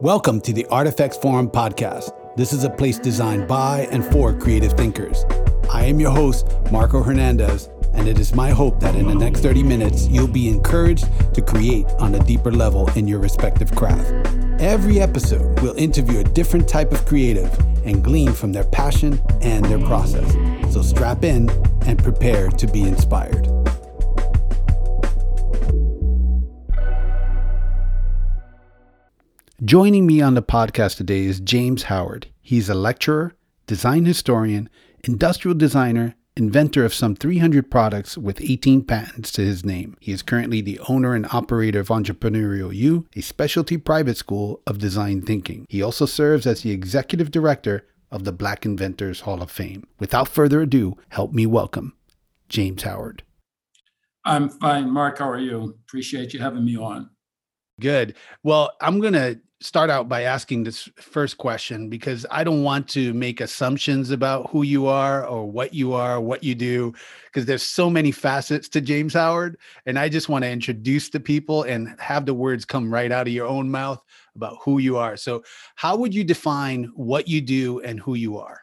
Welcome to the Artifacts Forum podcast. This is a place designed by and for creative thinkers. I am your host, Marco Hernandez, and it is my hope that in the next 30 minutes, you'll be encouraged to create on a deeper level in your respective craft. Every episode, we'll interview a different type of creative and glean from their passion and their process. So strap in and prepare to be inspired. Joining me on the podcast today is James Howard. He's a lecturer, design historian, industrial designer, inventor of some 300 products with 18 patents to his name. He is currently the owner and operator of Entrepreneurial U, a specialty private school of design thinking. He also serves as the executive director of the Black Inventors Hall of Fame. Without further ado, help me welcome James Howard. I'm fine. Mark, how are you? Appreciate you having me on. Good. Well, I'm going to start out by asking this first question because I don't want to make assumptions about who you are or what you are, what you do, because there's so many facets to James Howard. And I just want to introduce the people and have the words come right out of your own mouth about who you are. So, how would you define what you do and who you are?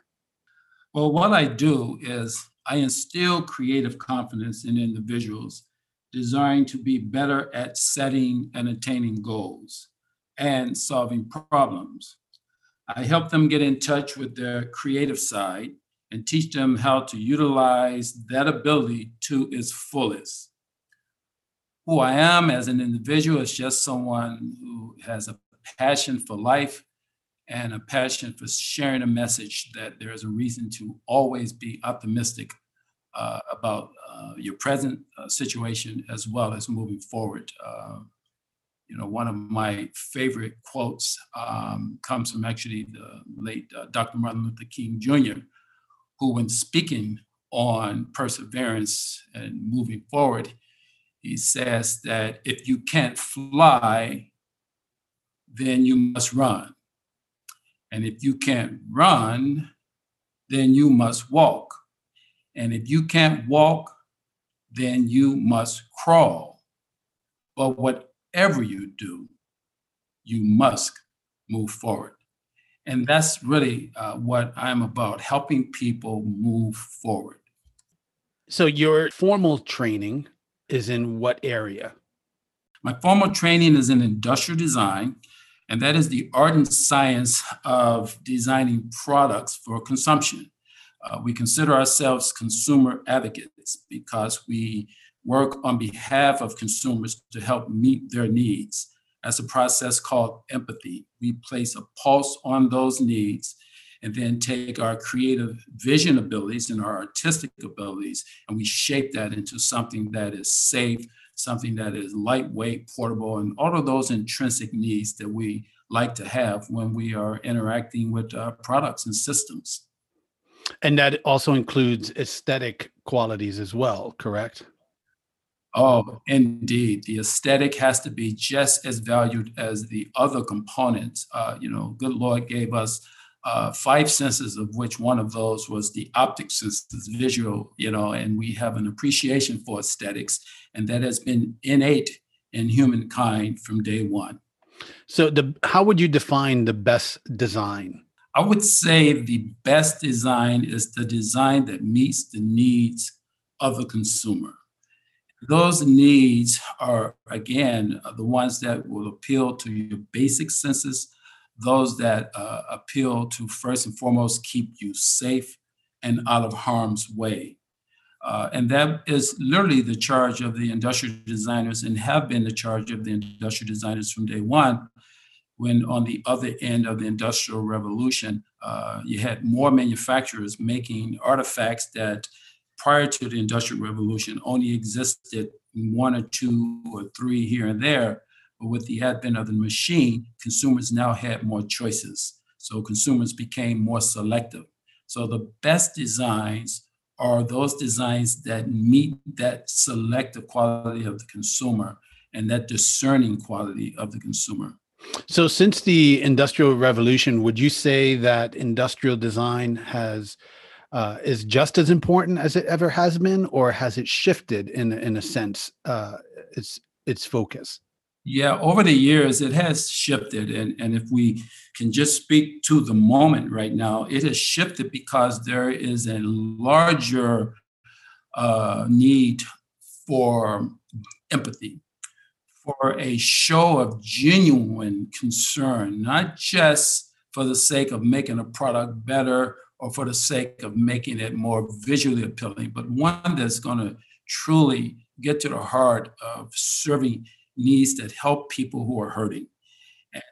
Well, what I do is I instill creative confidence in individuals designed to be better at setting and attaining goals and solving problems. I help them get in touch with their creative side and teach them how to utilize that ability to its fullest. Who I am as an individual is just someone who has a passion for life and a passion for sharing a message that there is a reason to always be optimistic uh, about uh, your present uh, situation as well as moving forward. You know, one of my favorite quotes um, comes from actually the late uh, Dr. Martin Luther King Jr., who, when speaking on perseverance and moving forward, he says that if you can't fly, then you must run. And if you can't run, then you must walk. And if you can't walk, then you must crawl. But what whatever you do, you must move forward. And that's really uh, what I'm about helping people move forward. So, your formal training is in what area? My formal training is in industrial design, and that is the art and science of designing products for consumption. Uh, we consider ourselves consumer advocates because we work on behalf of consumers to help meet their needs. As a process called empathy, we place a pulse on those needs and then take our creative vision abilities and our artistic abilities and we shape that into something that is safe, something that is lightweight, portable, and all of those intrinsic needs that we like to have when we are interacting with uh, products and systems. And that also includes aesthetic qualities as well, correct? Oh, indeed. The aesthetic has to be just as valued as the other components. Uh, you know, good Lord gave us uh, five senses, of which one of those was the optic senses, visual, you know, and we have an appreciation for aesthetics, and that has been innate in humankind from day one. So, the how would you define the best design? I would say the best design is the design that meets the needs of the consumer. Those needs are, again, the ones that will appeal to your basic senses, those that uh, appeal to first and foremost keep you safe and out of harm's way. Uh, and that is literally the charge of the industrial designers and have been the charge of the industrial designers from day one. When on the other end of the industrial revolution, uh, you had more manufacturers making artifacts that prior to the Industrial Revolution only existed one or two or three here and there. But with the advent of the machine, consumers now had more choices. So consumers became more selective. So the best designs are those designs that meet that selective quality of the consumer and that discerning quality of the consumer. So, since the Industrial Revolution, would you say that industrial design has uh, is just as important as it ever has been, or has it shifted in in a sense uh, its its focus? Yeah, over the years, it has shifted. And, and if we can just speak to the moment right now, it has shifted because there is a larger uh, need for empathy, for a show of genuine concern, not just for the sake of making a product better or for the sake of making it more visually appealing, but one that's going to truly get to the heart of serving needs that help people who are hurting.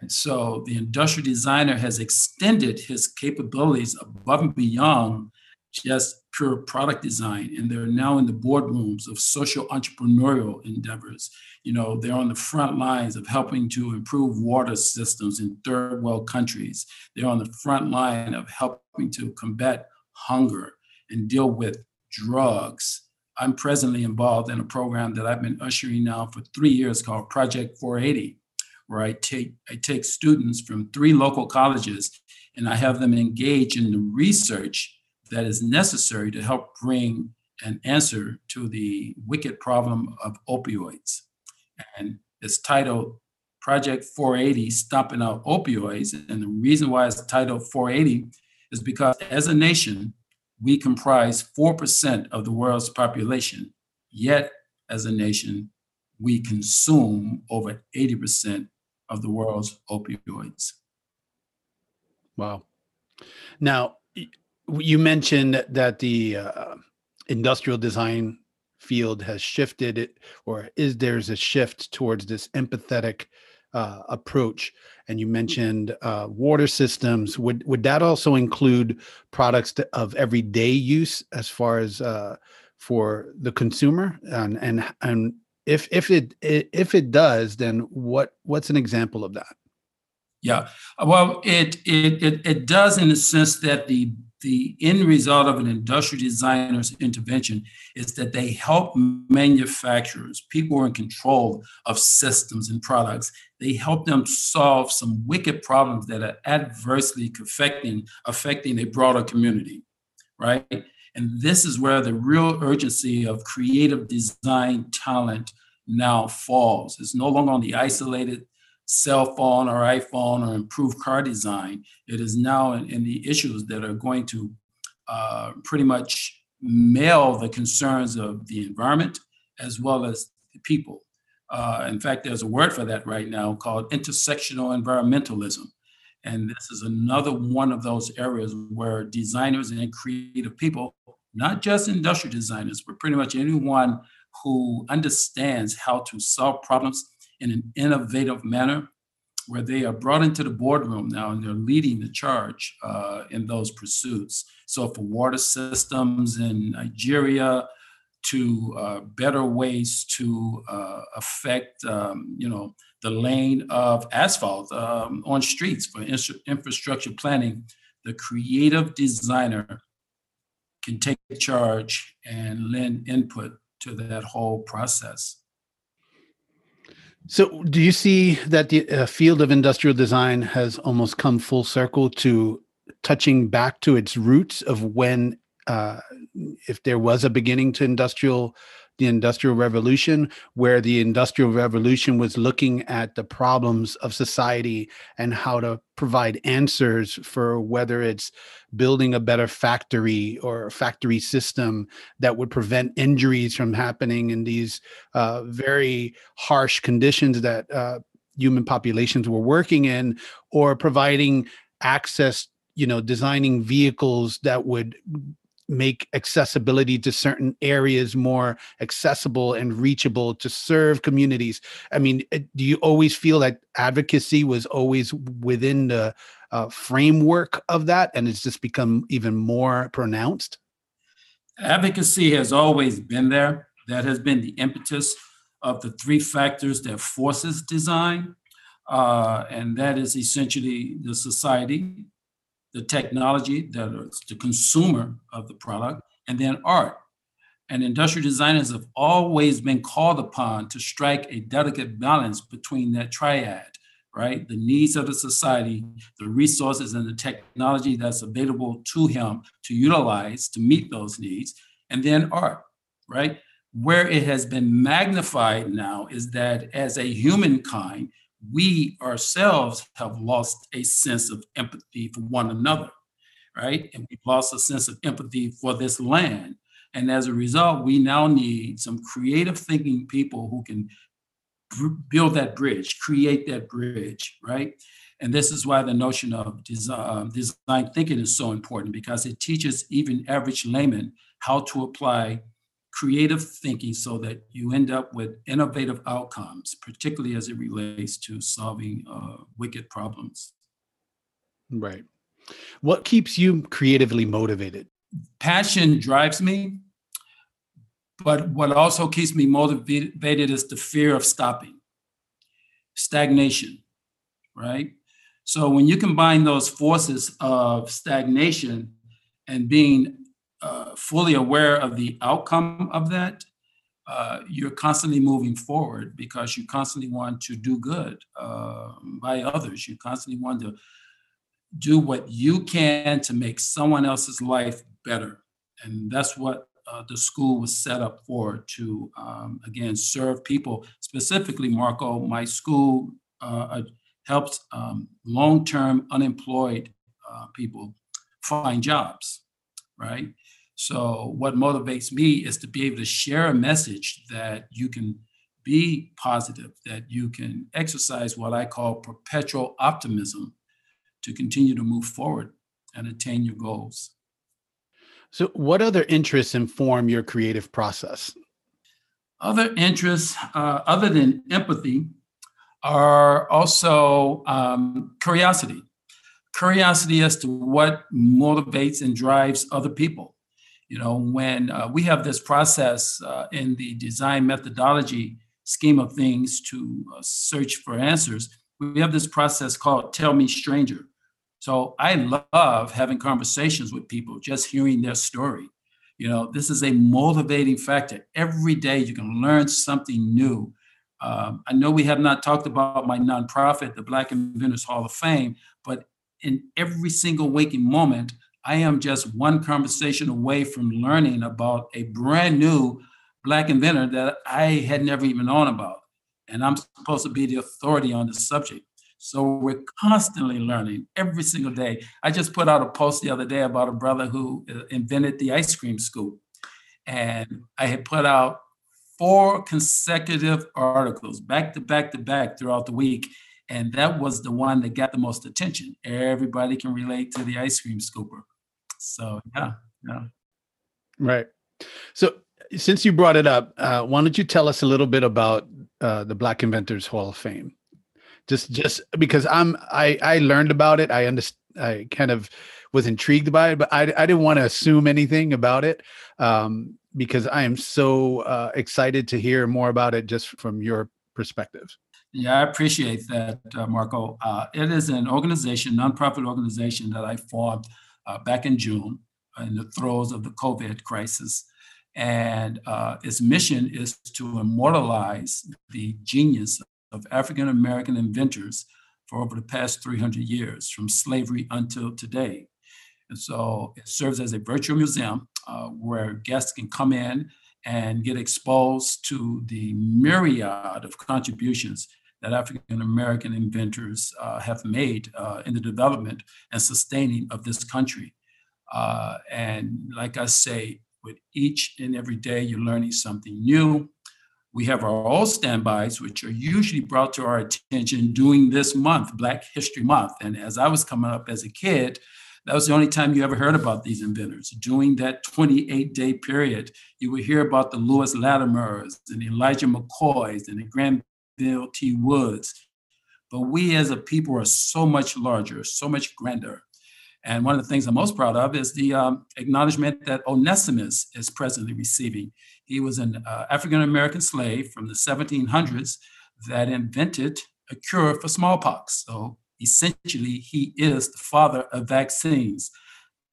And so the industrial designer has extended his capabilities above and beyond just pure product design. And they're now in the boardrooms of social entrepreneurial endeavors. You know, they're on the front lines of helping to improve water systems in third world countries. They're on the front line of helping to combat hunger and deal with drugs I'm presently involved in a program that I've been ushering now for three years called Project 480, where I take I take students from three local colleges and I have them engage in the research that is necessary to help bring an answer to the wicked problem of opioids. And it's titled Project 480 Stomping Out Opioids. And the reason why it's titled 480 is because as a nation, we comprise 4% of the world's population, yet, as a nation, we consume over 80% of the world's opioids. Wow. Now, you mentioned that the uh, industrial design field has shifted, it, or is there's a shift towards this empathetic uh, approach? And you mentioned uh, water systems. Would would that also include products to, of everyday use as far as uh, for the consumer? And and and if if it if it does then what what's an example of that? Yeah. Well it it it, it does in the sense that the the end result of an industrial designer's intervention is that they help manufacturers, people who are in control of systems and products, they help them solve some wicked problems that are adversely affecting, affecting a broader community, right? And this is where the real urgency of creative design talent now falls. It's no longer on the isolated cell phone or iPhone or improved car design. It is now in, in the issues that are going to uh, pretty much mail the concerns of the environment as well as the people. Uh, in fact, there's a word for that right now called intersectional environmentalism. And this is another one of those areas where designers and creative people, not just industrial designers, but pretty much anyone who understands how to solve problems in an innovative manner where they are brought into the boardroom now and they're leading the charge uh, in those pursuits. So, for water systems in Nigeria, to uh, better ways to uh, affect, um, you know, the lane of asphalt um, on streets for infrastructure planning, the creative designer can take charge and lend input to that whole process. So, do you see that the uh, field of industrial design has almost come full circle to touching back to its roots of when, uh, if there was a beginning to industrial the Industrial Revolution, where the Industrial Revolution was looking at the problems of society and how to provide answers for whether it's building a better factory or factory system that would prevent injuries from happening in these uh, very harsh conditions that uh, human populations were working in, or providing access you know designing vehicles that would make accessibility to certain areas more accessible and reachable to serve communities. I mean eh, do you always feel that advocacy was always within the uh, framework of that and it's just become even more pronounced? Advocacy has always been there. That has been the impetus of the three factors that forces design uh, and that is essentially the society the technology, that is the consumer of the product, and then art. And industrial designers have always been called upon to strike a delicate balance between that triad, right? The needs of the society, the resources and the technology that's available to him to utilize to meet those needs, and then art, right? Where it has been magnified now is that as a humankind, we ourselves have lost a sense of empathy for one another, right? And we've lost a sense of empathy for this land. And as a result, we now need some creative thinking people who can build that bridge, create that bridge, right? And this is why the notion of design, uh, design thinking is so important because it teaches even average laymen how to apply creative thinking so that you end up with innovative outcomes, particularly as it relates to solving uh, wicked problems. Right. What keeps you creatively motivated? Passion drives me, but what also keeps me motivated is the fear of stopping, stagnation, right? So when you combine those forces of stagnation and being uh, fully aware of the outcome of that, uh, you're constantly moving forward because you constantly want to do good uh, by others. You constantly want to do what you can to make someone else's life better. And that's what uh, the school was set up for to, um, again, serve people. Specifically, Marco, my school uh, helps um, long term unemployed people find jobs, right? So, what motivates me is to be able to share a message that you can be positive, that you can exercise what I call perpetual optimism to continue to move forward and attain your goals. So, what other interests inform your creative process? Other interests, uh, other than empathy, are also um, curiosity. Curiosity as to what motivates and drives other people you know, when uh, we have this process uh, in the design methodology scheme of things to uh, search for answers, we have this process called Tell Me Stranger. So I love having conversations with people, just hearing their story. You know, this is a motivating factor. Every day you can learn something new. Um, I know we have not talked about my nonprofit, the Black Inventors Hall of Fame, but in every single waking moment, I am just one conversation away from learning about a brand new Black inventor that I had never even known about. And I'm supposed to be the authority on the subject. So we're constantly learning every single day. I just put out a post the other day about a brother who uh, invented the ice cream scoop. And I had put out four consecutive articles back to back to back throughout the week. And that was the one that got the most attention. Everybody can relate to the ice cream scooper. So yeah, yeah. Right. So since you brought it up, uh, why don't you tell us a little bit about uh, the Black Inventors Hall of Fame? Just, just because I'm, I, I learned about it. I understand. I kind of was intrigued by it, but I, I didn't want to assume anything about it um, because I am so uh, excited to hear more about it just from your perspective. Yeah, I appreciate that, uh, Marco. Uh, it is an organization, nonprofit organization that I formed uh, back in June in the throes of the COVID crisis. And uh, its mission is to immortalize the genius of African American inventors for over the past 300 years, from slavery until today. And so it serves as a virtual museum uh, where guests can come in and get exposed to the myriad of contributions that African American inventors uh, have made uh, in the development and sustaining of this country. Uh, and like I say, with each and every day, you're learning something new. We have our old standbys, which are usually brought to our attention during this month, Black History Month. And as I was coming up as a kid, that was the only time you ever heard about these inventors. During that 28 day period, you would hear about the Lewis Latimers and the Elijah McCoys and the Grant Bill T. Woods. But we as a people are so much larger, so much grander. And one of the things I'm most proud of is the um, acknowledgement that Onesimus is presently receiving. He was an uh, African American slave from the 1700s that invented a cure for smallpox. So essentially, he is the father of vaccines.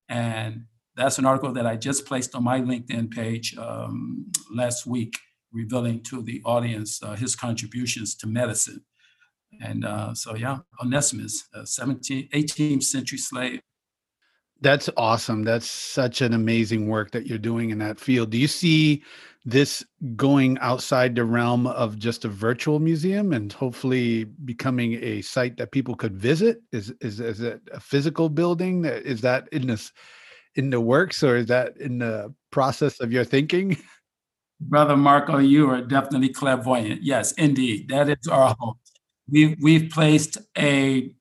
And that's an article that I just placed on my LinkedIn page um, last week revealing to the audience uh, his contributions to medicine. And uh, so, yeah, Onesimus, a 17, 18th century slave. That's awesome. That's such an amazing work that you're doing in that field. Do you see this going outside the realm of just a virtual museum and hopefully becoming a site that people could visit? Is is is it a physical building? Is that in this in the works or is that in the process of your thinking? Brother Marco, you are definitely clairvoyant. Yes, indeed. That is our hope. We've we've placed a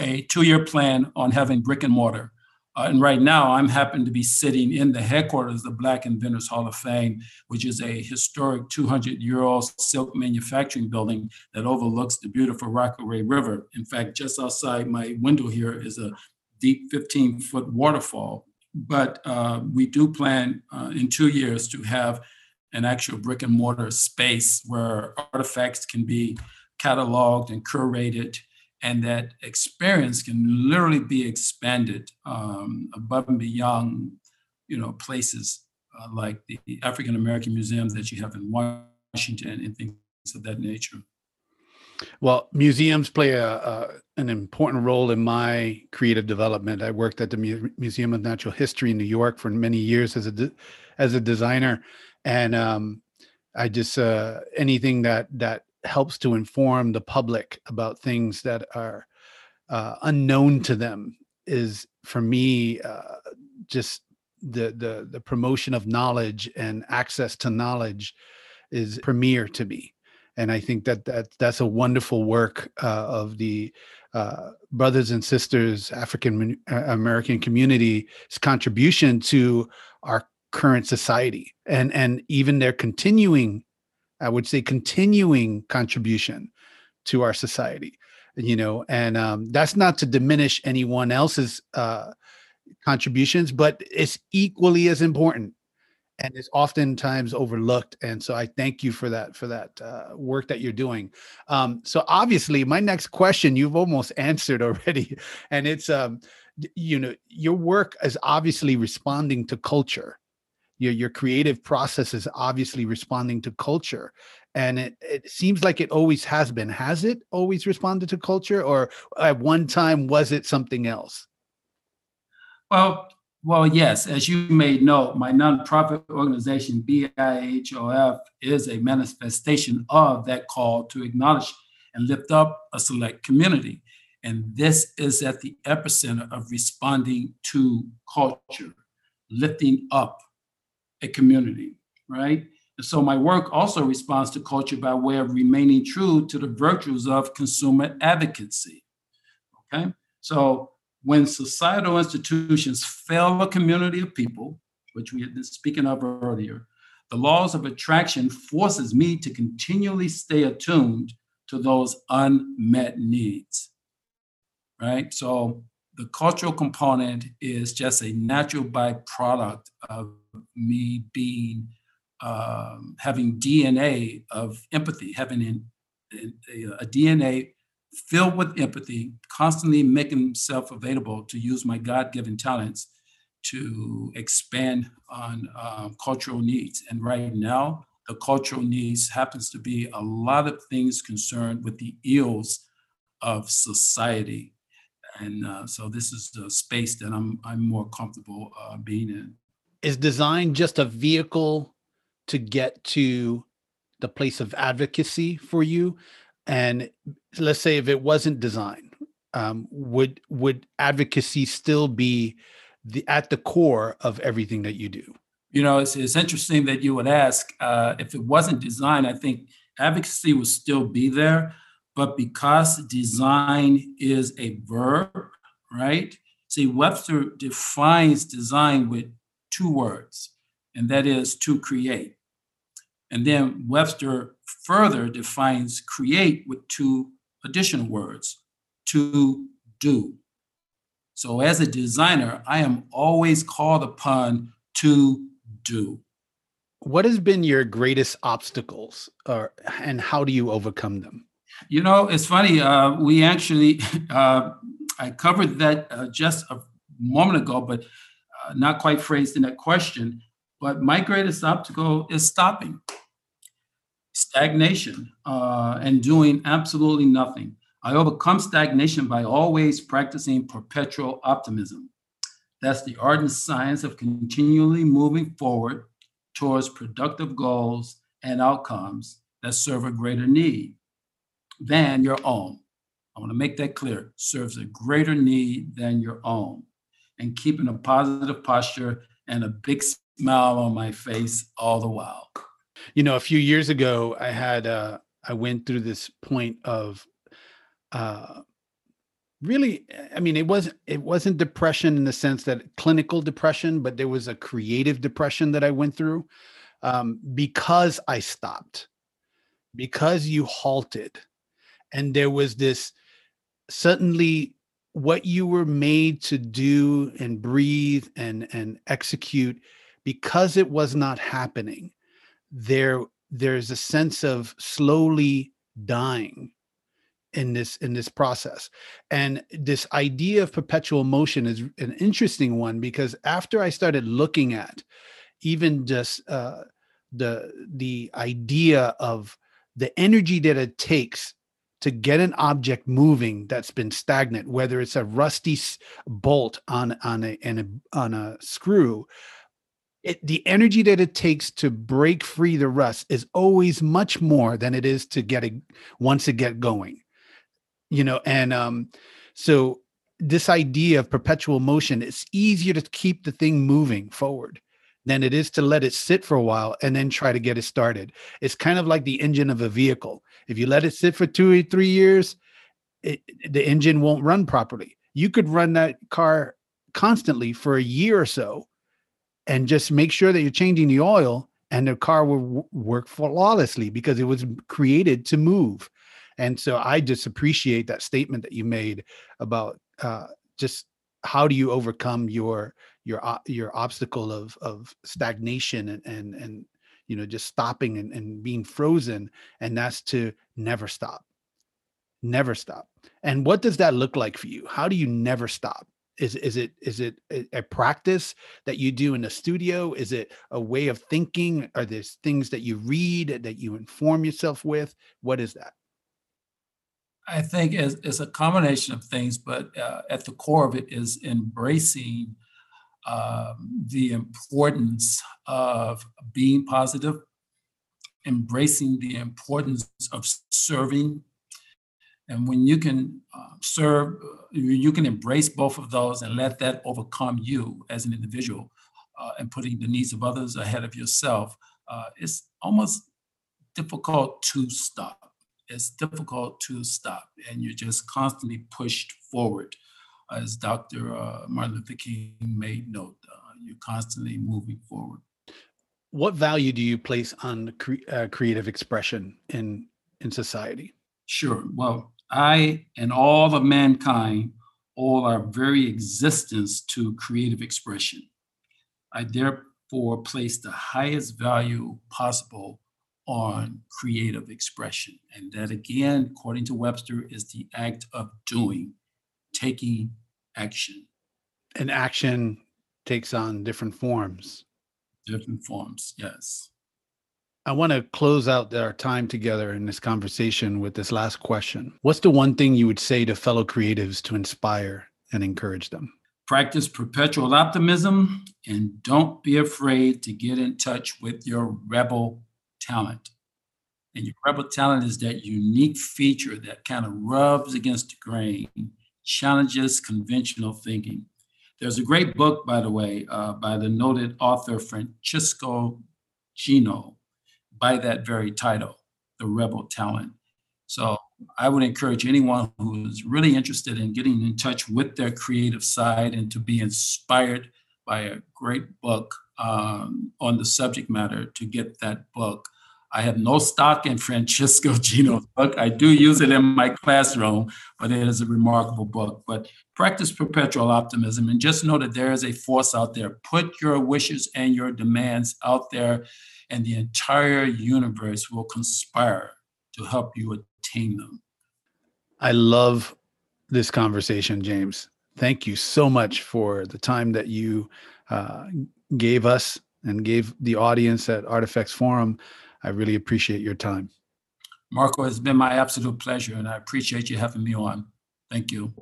a two-year plan on having brick and mortar. Uh, and right now, I'm happen to be sitting in the headquarters of the Black Inventors Hall of Fame, which is a historic 200-year-old silk manufacturing building that overlooks the beautiful Rockaway River. In fact, just outside my window here is a deep 15-foot waterfall. But uh, we do plan uh, in two years to have an actual brick and mortar space where artifacts can be cataloged and curated and that experience can literally be expanded um, above and beyond you know places uh, like the african american museums that you have in washington and things of that nature. Well museums play a, a an important role in my creative development. I worked at the Mu- museum of natural history in new york for many years as a de- as a designer and um, i just uh, anything that that helps to inform the public about things that are uh, unknown to them is for me uh, just the the the promotion of knowledge and access to knowledge is premier to me. And i think that that that's a wonderful work uh, of the uh, brothers and sisters african american community's contribution to our current society and and even their continuing I would say continuing contribution to our society, you know, and um, that's not to diminish anyone else's uh, contributions, but it's equally as important and it's oftentimes overlooked. And so I thank you for that, for that uh, work that you're doing. Um, so obviously my next question you've almost answered already, and it's, um, you know, your work is obviously responding to culture your your creative process is obviously responding to culture. And it, it seems like it always has been. Has it always responded to culture or at one time was it something else? Well well yes as you may know my nonprofit organization BIHOF is a manifestation of that call to acknowledge and lift up a select community. And this is at the epicenter of responding to culture lifting up a community, right? And so my work also responds to culture by way of remaining true to the virtues of consumer advocacy. Okay? So when societal institutions fail a community of people, which we had been speaking of earlier, the laws of attraction forces me to continually stay attuned to those unmet needs. Right? So the cultural component is just a natural byproduct of me being um, having DNA of empathy, having a, a, DNA filled with empathy, constantly making himself available to use my God-given talents to expand on um, cultural needs. And right now, the cultural needs happens to be a lot of things concerned with the ills of society. And uh, so this is the space that I'm I'm more comfortable uh, being in is design just a vehicle to get to the place of advocacy for you. And let's say if it wasn't design um, would would advocacy still be the at the core of everything that you do? You know it's, it's interesting that you would ask uh, if it wasn't design i think advocacy would still be there but because design is a verb right? See webster defines design with two words, and that is to create. And then Webster further defines create with two additional words to do. So, as a designer, I am always called upon to do. What has been your greatest obstacles, or, and how do you overcome them? You know, it's funny. Uh, we actually, uh, I covered that uh, just a moment ago, but not quite phrased in that question, but my greatest obstacle is stopping, stagnation, uh, and doing absolutely nothing. I overcome stagnation by always practicing perpetual optimism. That's the ardent science of continually moving forward towards productive goals and outcomes that serve a greater need than your own. I want to make that clear serves a greater need than your own. And keeping a positive posture and a big smile on my face all the while. You know, a few years ago, I had, uh, I went through this point of, uh, really i mean it wasn't it wasn't depression in the sense that clinical depression but there was a creative depression that i went through um, because i stopped because you halted and there was this suddenly what you were made to do and breathe and and execute because it was not happening there there's a sense of slowly dying in this in this process. And this idea of perpetual motion is an interesting one because after i started looking at even just uh, the the idea of the energy that it takes to get an object moving that's been stagnant whether it's a rusty bolt on on a, a on a screw it, the energy that it takes to break free the rust is always much more than it is to get it once it get going. You know and um so this idea of perpetual motion it's easier to keep the thing moving forward than it is to let it sit for a while and then try to get it started. It's kind of like the engine of a vehicle. If you let it sit for two or three years it, the engine won't run properly. You could run that car constantly for a year or so and just make sure that you're changing the oil and the car will work flawlessly because it was created to move. And so i just appreciate that statement that you made about uh, just how do you overcome your your your obstacle of of stagnation and and and you know just stopping and, and being frozen and that's to never stop. Never stop. And what does that look like for you? How do you never stop? Is is it is it a, a, practice that you do in the studio? Is it a way of thinking? Are there things that you read that you inform yourself with? What is that? I think it's, it's a combination of things but uh, at the core of it is embracing um, the importance of being positive embracing the importance of serving and when you can uh, serve, you can embrace both of those and let that overcome you as an individual uh, and putting the needs of others ahead of yourself, uh, it's almost difficult to stop. It's difficult to stop. And you're just constantly pushed forward. As Dr. Uh, Martin Luther King made note, uh, you're constantly moving forward. What value do you place on cre- uh, creative expression in, in society? Sure. Well, I and all of mankind all our very existence to creative expression. I therefore place the highest value possible on creative expression. And that, again, according to Webster, is the act of doing, taking action. And action takes on different forms. Different forms, yes. I want to close out our time together in this conversation with this last question. What's the one thing you would say to fellow creatives to inspire and encourage them? Practice perpetual optimism and don't be afraid to get in touch with your rebel talent. And your rebel talent is that unique feature that kind of rubs against the grain, challenges conventional thinking. There's a great book, by the way, uh, by the noted author Francesco Gino by that very title, the rebel talent. So I would encourage anyone who is really interested in getting in touch with their creative side and to be inspired by a great book um, on the subject matter to get that book. I have no stock in Francisco Gino's book. I do use it in my classroom, but it is a remarkable book. But practice perpetual optimism and just know that there is a force out there. Put your wishes and your demands out there and the entire universe will conspire to help you attain them. I love this conversation, James. Thank you so much for the time that you uh, gave us and gave the audience at Artifacts Forum. I really appreciate your time. Marco, it's been my absolute pleasure, and I appreciate you having me on. Thank you.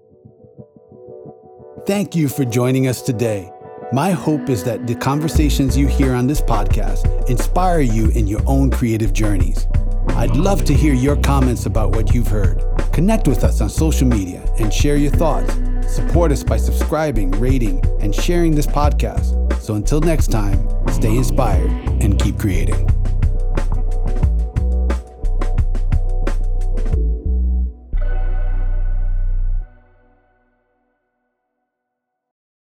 Thank you for joining us today. My hope is that the conversations you hear on this podcast inspire you in your own creative journeys. I'd love to hear your comments about what you've heard. Connect with us on social media and share your thoughts. Support us by subscribing, rating, and sharing this podcast. So until next time, stay inspired and keep creating.